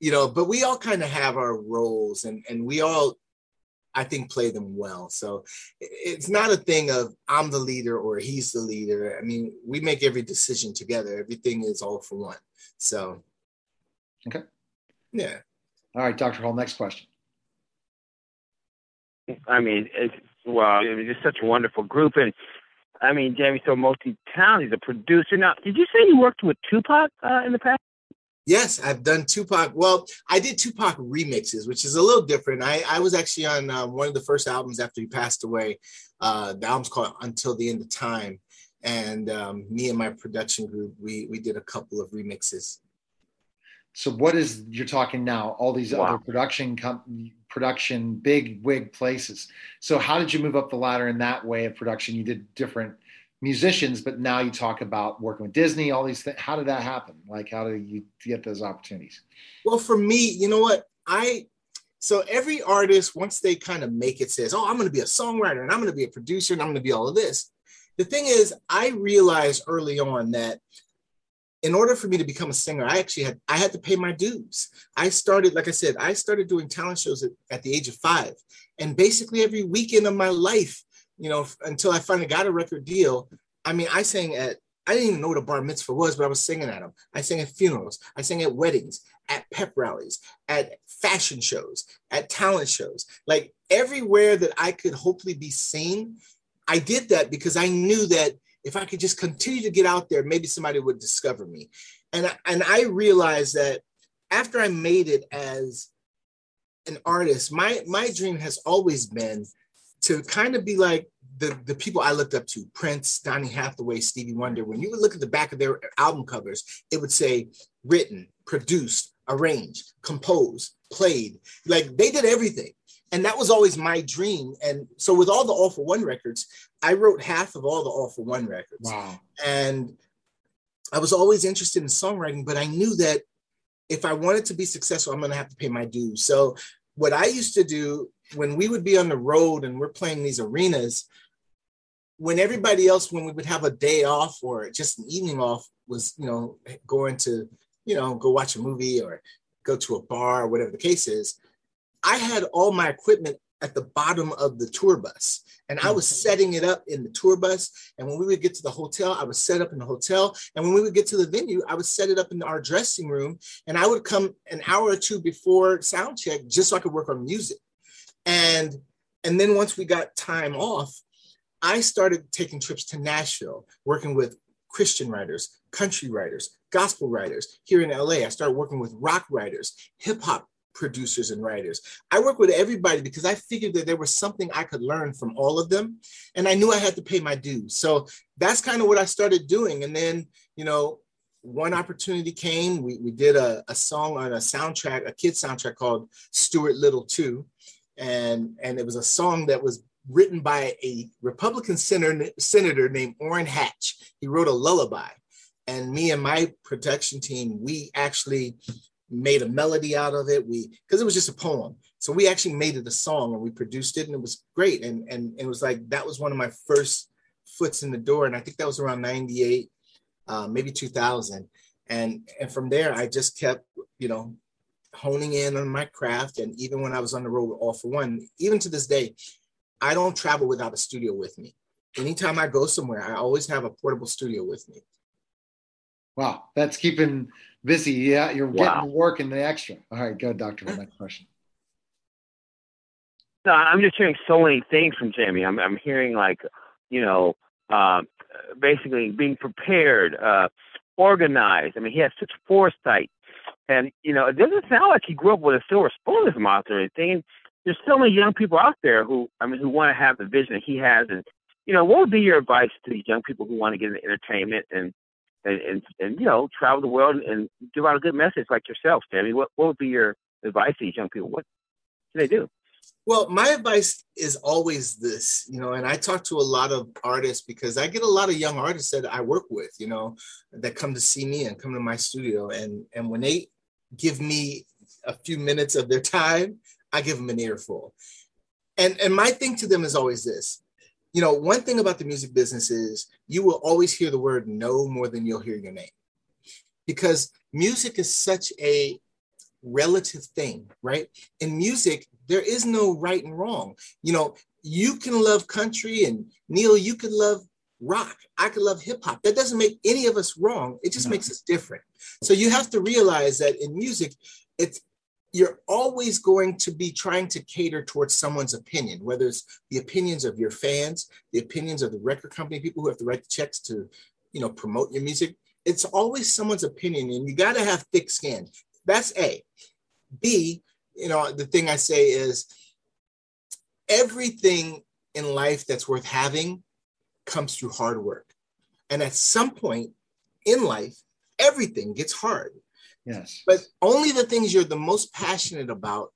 you know, but we all kind of have our roles and and we all I think play them well. So it's not a thing of I'm the leader or he's the leader. I mean, we make every decision together. Everything is all for one. So Okay. Yeah. All right, Dr. Hall, next question. I mean, it's well, it was just such a wonderful group, and I mean, Jamie's so multi-talented. He's a producer. Now, did you say you worked with Tupac uh, in the past? Yes, I've done Tupac. Well, I did Tupac remixes, which is a little different. I, I was actually on uh, one of the first albums after he passed away. Uh, the album's called Until the End of Time, and um, me and my production group we we did a couple of remixes. So, what is you're talking now? All these wow. other production com- production, big wig places. So how did you move up the ladder in that way of production? You did different musicians, but now you talk about working with Disney, all these things. How did that happen? Like, how did you get those opportunities? Well, for me, you know what? I, so every artist, once they kind of make it, says, oh, I'm going to be a songwriter and I'm going to be a producer and I'm going to be all of this. The thing is, I realized early on that in order for me to become a singer, I actually had I had to pay my dues. I started, like I said, I started doing talent shows at, at the age of five, and basically every weekend of my life, you know, until I finally got a record deal. I mean, I sang at I didn't even know what a bar mitzvah was, but I was singing at them. I sang at funerals, I sang at weddings, at pep rallies, at fashion shows, at talent shows, like everywhere that I could hopefully be seen. I did that because I knew that if I could just continue to get out there, maybe somebody would discover me. And I, and I realized that after I made it as an artist, my my dream has always been to kind of be like the, the people I looked up to, Prince, Donny Hathaway, Stevie Wonder. When you would look at the back of their album covers, it would say written, produced, arranged, composed, played. Like they did everything and that was always my dream. And so with all the All-4-One records, I wrote half of all the All-4-One records. Wow. And I was always interested in songwriting, but I knew that if I wanted to be successful, I'm going to have to pay my dues. So what I used to do when we would be on the road and we're playing these arenas, when everybody else, when we would have a day off or just an evening off, was you know going to you know go watch a movie or go to a bar or whatever the case is, I had all my equipment at the bottom of the tour bus and I was mm-hmm. setting it up in the tour bus. And when we would get to the hotel, I was set up in the hotel. And when we would get to the venue, I would set it up in our dressing room. And I would come an hour or two before sound check just so I could work on music. And and then once we got time off, I started taking trips to Nashville, working with Christian writers, country writers, gospel writers. Here in LA, I started working with rock writers, hip hop producers and writers. I work with everybody because I figured that there was something I could learn from all of them. And I knew I had to pay my dues. So that's kind of what I started doing. And then, you know, one opportunity came. We, we did a, a song on a soundtrack, a kid soundtrack called Stuart Little 2. And, and it was a song that was written by a Republican senator, senator named Orrin Hatch. He wrote a lullaby. And me and my production team, we actually made a melody out of it. We because it was just a poem. So we actually made it a song and we produced it and it was great. And and it was like that was one of my first foots in the door. And I think that was around 98, uh, maybe 2000. And and from there I just kept, you know, honing in on my craft. And even when I was on the road with All-4-One, even to this day, I don't travel without a studio with me. Anytime I go somewhere, I always have a portable studio with me. Wow, that's keeping busy. Yeah, you're Wow. getting work in the extra. All right, go, Doctor. Next question. No, I'm just hearing so many things from Jamie. I'm I'm hearing like, you know, um, basically being prepared, uh, organized. I mean, he has such foresight, and you know, it doesn't sound like he grew up with a silver spoon in his mouth or anything. And there's so many young people out there who, I mean, who want to have the vision that he has. And you know, what would be your advice to these young people who want to get into entertainment and and and, and you know, travel the world and give out a good message like yourself, Jamie? What what would be your advice to these young people? What can they do? Well, my advice is always this, you know, and I talk to a lot of artists because I get a lot of young artists that I work with, you know, that come to see me and come to my studio. And and when they give me a few minutes of their time, I give them an earful. And and my thing to them is always this. You know, one thing about the music business is you will always hear the word no more than you'll hear your name. Because music is such a relative thing, right? In music, there is no right and wrong. You know, you can love country and Neil, you could love rock. I could love hip hop. That doesn't make any of us wrong. It just No. makes us different. So you have to realize that in music, it's you're always going to be trying to cater towards someone's opinion, whether it's the opinions of your fans, the opinions of the record company, people who have to write the checks to, you know, promote your music. It's always someone's opinion, and you got to have thick skin. That's A. B, you know, the thing I say is everything in life that's worth having comes through hard work. And at some point in life, everything gets hard. Yes. But only the things you're the most passionate about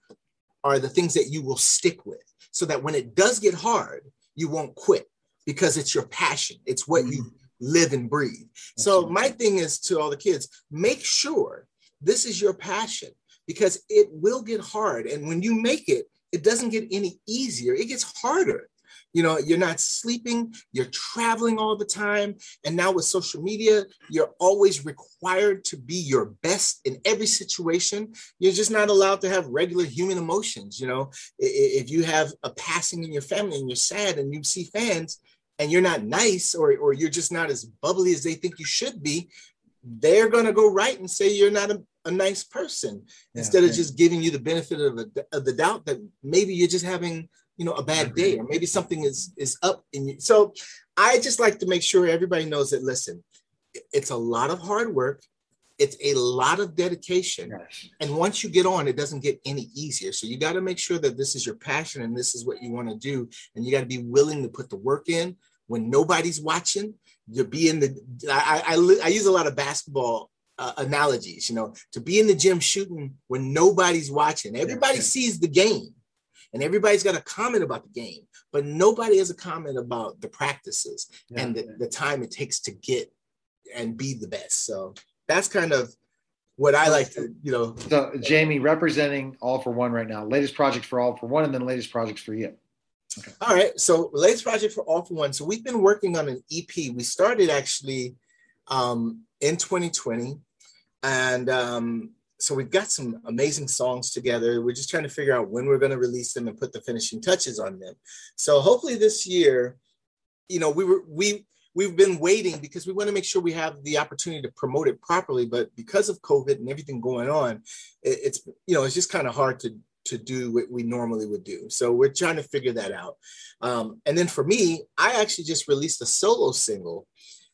are the things that you will stick with. So that when it does get hard, you won't quit because it's your passion. It's what you mm-hmm. live and breathe. So Absolutely. my thing is to all the kids, make sure this is your passion because it will get hard. And when you make it, it doesn't get any easier. It gets harder. You know, you're not sleeping, you're traveling all the time. And now with social media, you're always required to be your best in every situation. You're just not allowed to have regular human emotions. You know, if you have a passing in your family and you're sad and you see fans and you're not nice or, or you're just not as bubbly as they think you should be, they're going to go right and say you're not a, a nice person Yeah, instead of yeah. just giving you the benefit of, the of the doubt that maybe you're just having you know a bad day or maybe something is is up in you so i just like to make sure everybody knows that listen it's a lot of hard work it's a lot of dedication Yes. and once you get on it doesn't get any easier. So you got to make sure that this is your passion and this is what you want to do and you got to be willing to put the work in. When nobody's watching to be in the i i, I, use a lot of basketball uh, analogies you know to be in the gym shooting when nobody's watching. Everybody yeah. sees the game and everybody's got a comment about the game but nobody has a comment about the practices Yeah. and the, the time it takes to get and be the best so that's kind of what i like to you know So Jamie, representing All-4-One right now, latest project for All-4-One, and then latest projects for you. Okay. All right. So latest project for All-4-One. So we've been working on an EP. We started actually um, in 2020. And um, so we've got some amazing songs together. We're just trying to figure out when we're going to release them and put the finishing touches on them. So hopefully this year, you know, we were we we've been waiting because we want to make sure we have the opportunity to promote it properly. But because of COVID and everything going on, it, it's you know, it's just kind of hard to to do what we normally would do. So we're trying to figure that out. Um, and then for me, I actually just released a solo single,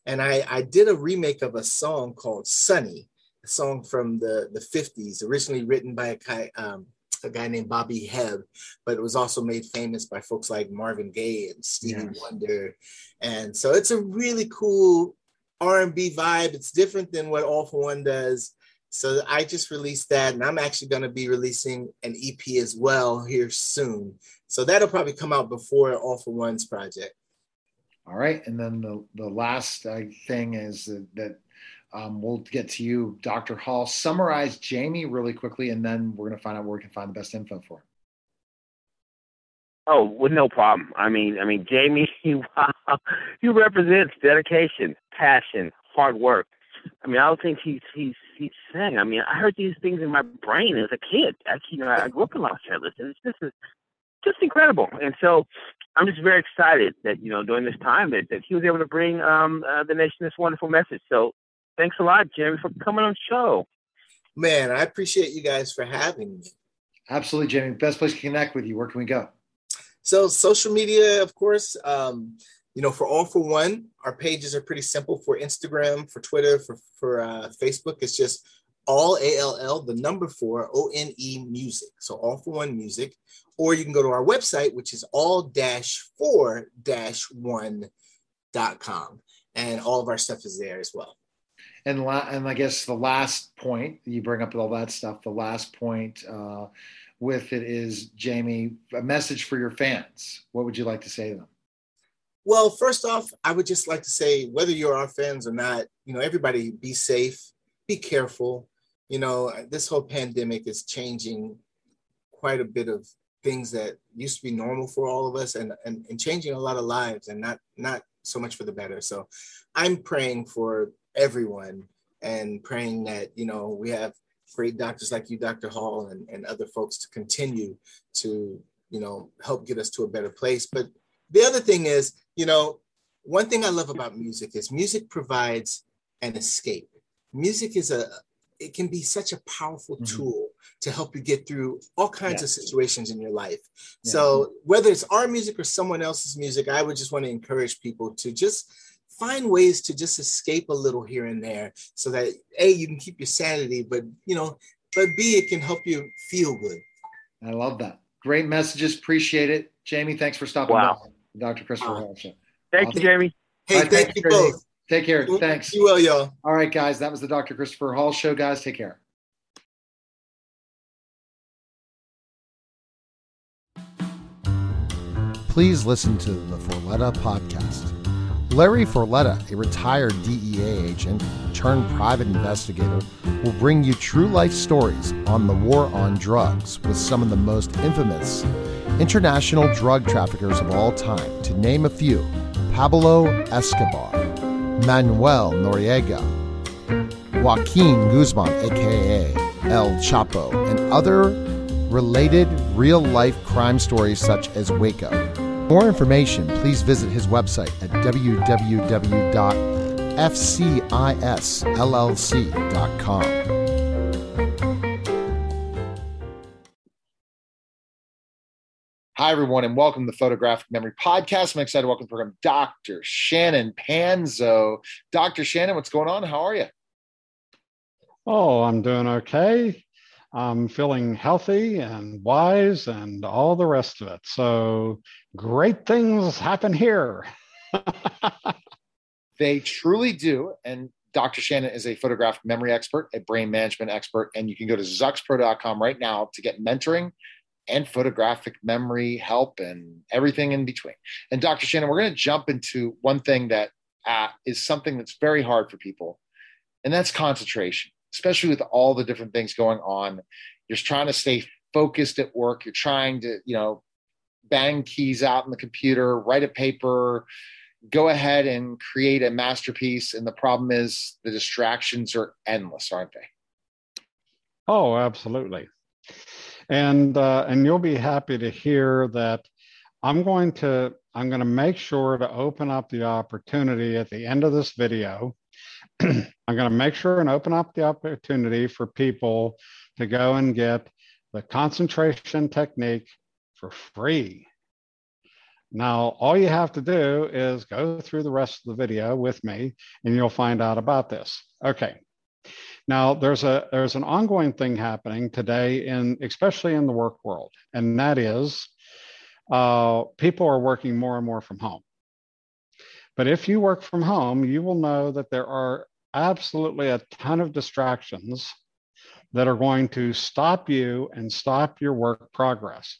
and I, I did a remake of a song called "Sunny," a song from the the '50s, originally written by a guy, um, a guy named Bobby Hebb, but it was also made famous by folks like Marvin Gaye and Stevie Yes. Wonder. And so it's a really cool R&B vibe. It's different than what All-4-One does. So I just released that, and I'm actually going to be releasing an EP as well here soon. So that'll probably come out before All-4-One's project. All right, and then the the last uh, thing is that, that um, we'll get to you, Dr. Hall. Summarize Jamie really quickly, and then we're going to find out where we can find the best info for him. Oh, with no problem. I mean, I mean, Jamie, wow, he represents dedication, passion, hard work. I mean, I don't think he's he's he's saying. I mean, I heard these things in my brain as a kid. I, you know, I grew up in Los Angeles, and it's just just incredible. And so, I'm just very excited that you know during this time that, that he was able to bring um, uh, the nation this wonderful message. So thanks a lot, Jeremy, for coming on the show. Man, I appreciate you guys for having me. Absolutely, Jamie. Best place to connect with you. Where can we go? So social media, of course. Um, you know, for All-4-One, our pages are pretty simple for Instagram, for Twitter, for for uh, Facebook. It's just all A L L, the number four O N E music. So all for one music. Or you can go to our website, which is all dash four dash one dot com, and all of our stuff is there as well. And la- and I guess the last point you bring up all that stuff. The last point uh, with it is Jamie, a message for your fans. What would you like to say to them? Well, first off, I would just like to say whether you're our fans or not, you know, everybody be safe, be careful. You know, this whole pandemic is changing quite a bit of things that used to be normal for all of us and, and, and changing a lot of lives and not not so much for the better. So I'm praying for everyone and praying that, you know, we have great doctors like you, Dr. Hall, and, and other folks to continue to, you know, help get us to a better place. But the other thing is, you know, one thing I love about music is music provides an escape. Music is a, it can be such a powerful mm-hmm. tool to help you get through all kinds of situations in your life. Yeah. So whether it's our music or someone else's music, I would just want to encourage people to just find ways to just escape a little here and there so that a you can keep your sanity but you know but b it can help you feel good. I love that. Great messages. Appreciate it. Jamie thanks for stopping wow. by. Dr christopher wow. Hall show. Thank awesome. you jamie. Hey right, thank you both. Take care. Thanks. you will y'all. All right guys. That was the dr christopher hall show guys. Take care. Please listen to the Forletta podcast Larry Forletta, a retired DEA agent turned private investigator, will bring you true life stories on the war on drugs with some of the most infamous international drug traffickers of all time, to name a few. Pablo Escobar, Manuel Noriega, Joaquin Guzman, aka El Chapo, and other related real life crime stories such as Waco more information, please visit his website at www.fcisllc.com. Hi, everyone, and welcome to the Photographic Memory Podcast. I'm excited to welcome to the program Dr. Shannon Panzo. Dr. Shannon, what's going on? How are you? Oh, I'm doing okay. I'm feeling healthy and wise and all the rest of it. So great things happen here. they truly do. And Dr. Shannon is a photographic memory expert, a brain management expert, and you can go to zoxpro.com right now to get mentoring and photographic memory help and everything in between. And Dr. Shannon, we're going to jump into one thing that uh, is something that's very hard for people, and that's concentration especially with all the different things going on. You're trying to stay focused at work. You're trying to, you know, bang keys out in the computer, write a paper, go ahead and create a masterpiece. And the problem is the distractions are endless, aren't they? Oh, absolutely. And uh, and you'll be happy to hear that I'm going to I'm going to make sure to open up the opportunity at the end of this video I'm going to make sure and open up the opportunity for people to go and get the concentration technique for free. Now, all you have to do is go through the rest of the video with me and you'll find out about this. Okay. Now, there's a there's an ongoing thing happening today in especially in the work world, and that is uh, people are working more and more from home. But if you work from home, you will know that there are absolutely a ton of distractions that are going to stop you and stop your work progress.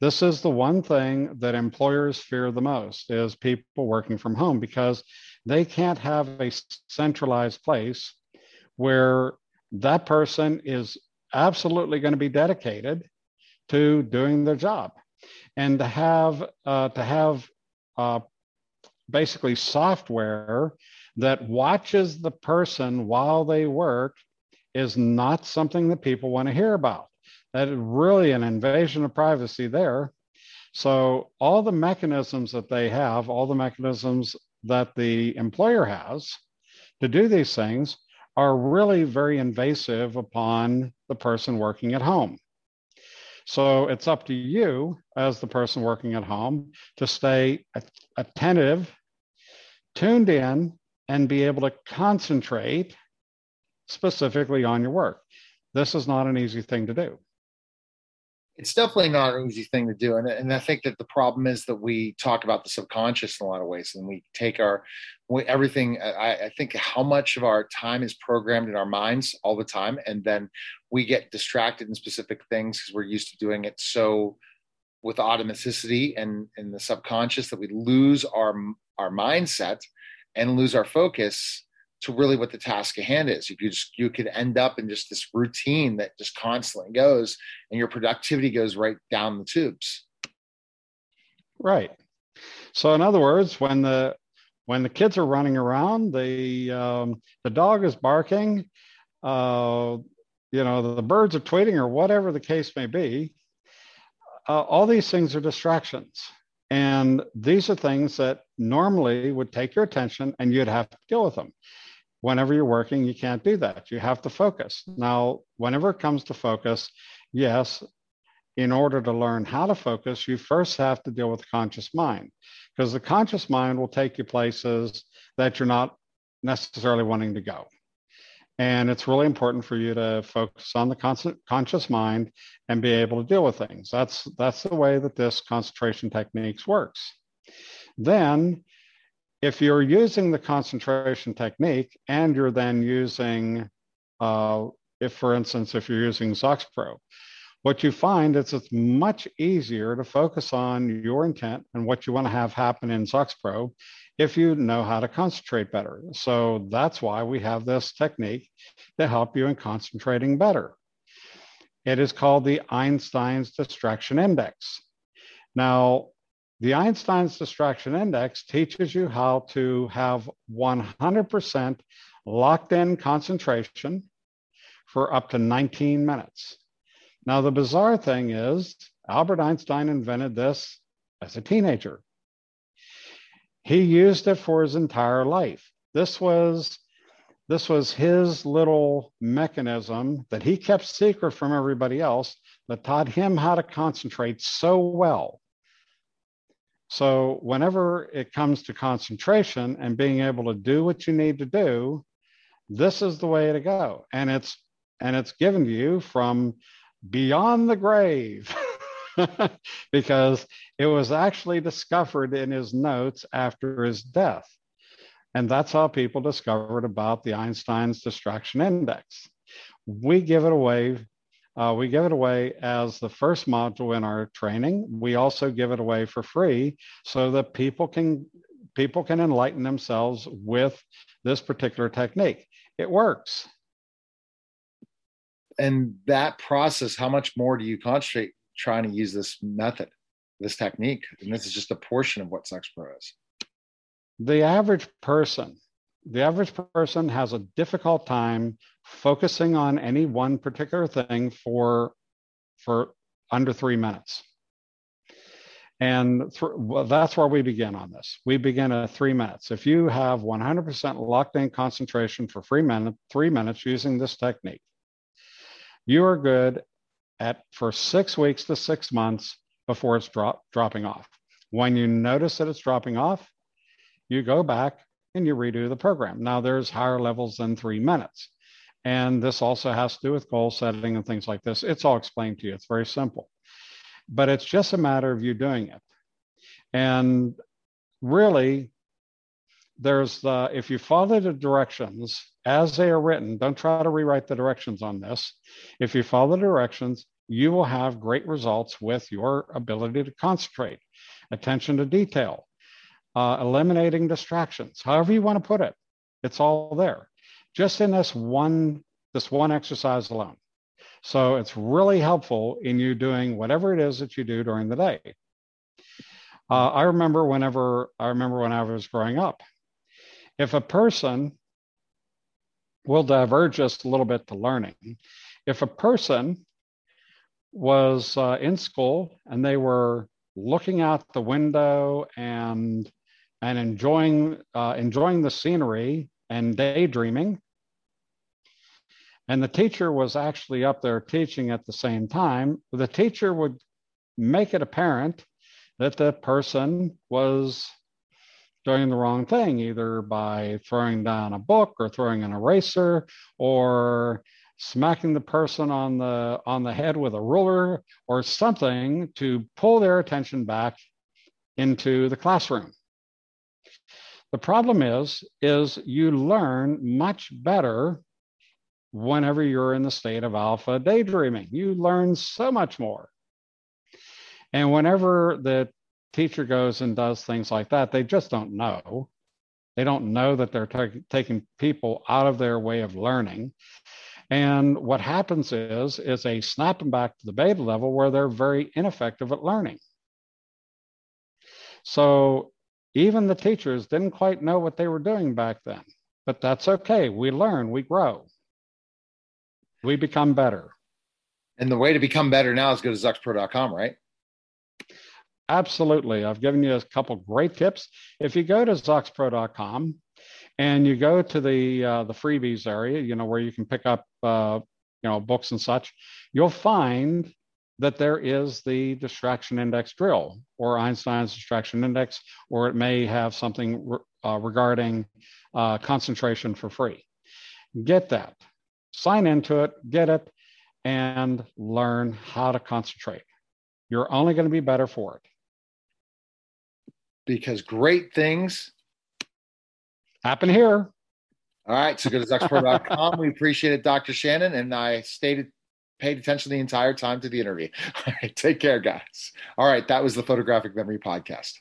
This is the one thing that employers fear the most is people working from home because they can't have a centralized place where that person is absolutely going to be dedicated to doing their job and to have uh, to have uh, basically software that watches the person while they work is not something that people want to hear about. That is really an invasion of privacy there. So all the mechanisms that they have, all the mechanisms that the employer has to do these things are really very invasive upon the person working at home. So it's up to you as the person working at home to stay attentive, tuned in, and be able to concentrate specifically on your work. This is not an easy thing to do it's definitely not an easy thing to do. And, and I think that the problem is that we talk about the subconscious in a lot of ways and we take our we, everything. I, I, think how much of our time is programmed in our minds all the time. And then we get distracted in specific things because we're used to doing it so with automaticity and in the subconscious that we lose our, our mindset and lose our focus to really what the task at hand is. If You just you could end up in just this routine that just constantly goes, and your productivity goes right down the tubes. Right. So in other words, when the when the kids are running around, the um, the dog is barking, uh, you know, the birds are tweeting, or whatever the case may be. Uh, all these things are distractions. And these are things that normally would take your attention and you'd have to deal with them whenever you're working, you can't do that. You have to focus. Now, whenever it comes to focus, yes, in order to learn how to focus, you first have to deal with the conscious mind because the conscious mind will take you places that you're not necessarily wanting to go. And it's really important for you to focus on the constant conscious mind and be able to deal with things. That's that's the way that this concentration techniques works. Then if you're using the concentration technique and you're then using, uh, if for instance, if you're using Zoxpro, what you find is it's much easier to focus on your intent and what you want to have happen in Zoxpro if you know how to concentrate better. So that's why we have this technique to help you in concentrating better. It is called the Einstein's Distraction Index. Now, the Einstein's Distraction Index teaches you how to have 100% locked in concentration for up to 19 minutes. Now, the bizarre thing is, Albert Einstein invented this as a teenager. He used it for his entire life. This was this was his little mechanism that he kept secret from everybody else that taught him how to concentrate so well so, whenever it comes to concentration and being able to do what you need to do, this is the way to go. And it's and it's given to you from beyond the grave because it was actually discovered in his notes after his death. And that's how people discovered about the Einstein's distraction index. We give it away uh, we give it away as the first module in our training. We also give it away for free so that people can people can enlighten themselves with this particular technique. It works. And that process, how much more do you concentrate trying to use this method, this technique? And this is just a portion of what Zoxpro is. The average person the average person has a difficult time focusing on any one particular thing for for under three minutes. And th- well, that's where we begin on this. We begin at three minutes. If you have 100% locked in concentration for three minutes three minutes using this technique you are good at for six weeks to six months before it's drop, dropping off. When you notice that it's dropping off you go back and you redo the program. Now there's higher levels than three minutes. And this also has to do with goal setting and things like this. It's all explained to you. It's very simple. But it's just a matter of you doing it. And really, there's the, if you follow the directions as they are written, don't try to rewrite the directions on this. If you follow the directions, you will have great results with your ability to concentrate, attention to detail, uh, eliminating distractions, however you want to put it. It's all there, just in this one this one exercise alone. So it's really helpful in you doing whatever it is that you do during the day. Uh, I remember whenever I remember when I was growing up, if a person will diverge just a little bit to learning. If a person was uh, in school and they were looking out the window and and enjoying uh, enjoying the scenery and daydreaming. And the teacher was actually up there teaching at the same time. The teacher would make it apparent that the person was doing the wrong thing, either by throwing down a book or throwing an eraser or smacking the person on the on the head with a ruler or something to pull their attention back into the classroom. The problem is is you learn much better whenever you're in the state of alpha daydreaming. You learn so much more. And whenever the teacher goes and does things like that, they just don't know. They don't know that they're t- taking people out of their way of learning. And what happens is, is they snap them back to the beta level where they're very ineffective at learning. So even the teachers didn't quite know what they were doing back then, but that's okay. We learn, we grow, we become better. And the way to become better now is go to zoxpro.com, right? Absolutely. I've given you a couple great tips. If you go to zoxpro.com and you go to the uh, the freebies area, you know where you can pick up uh, you know books and such, you'll find that there is the distraction index drill or Einstein's distraction index, or it may have something uh, regarding uh, concentration for free. Get that, sign into it, get it, and learn how to concentrate. You're only going to be better for it because great things happen here. All right, so go to zoxpro.com. we appreciate it, Dr. Shannon, and I stated paid attention the entire time to the interview. All right, take care, guys. All right, that was the Photographic Memory Podcast.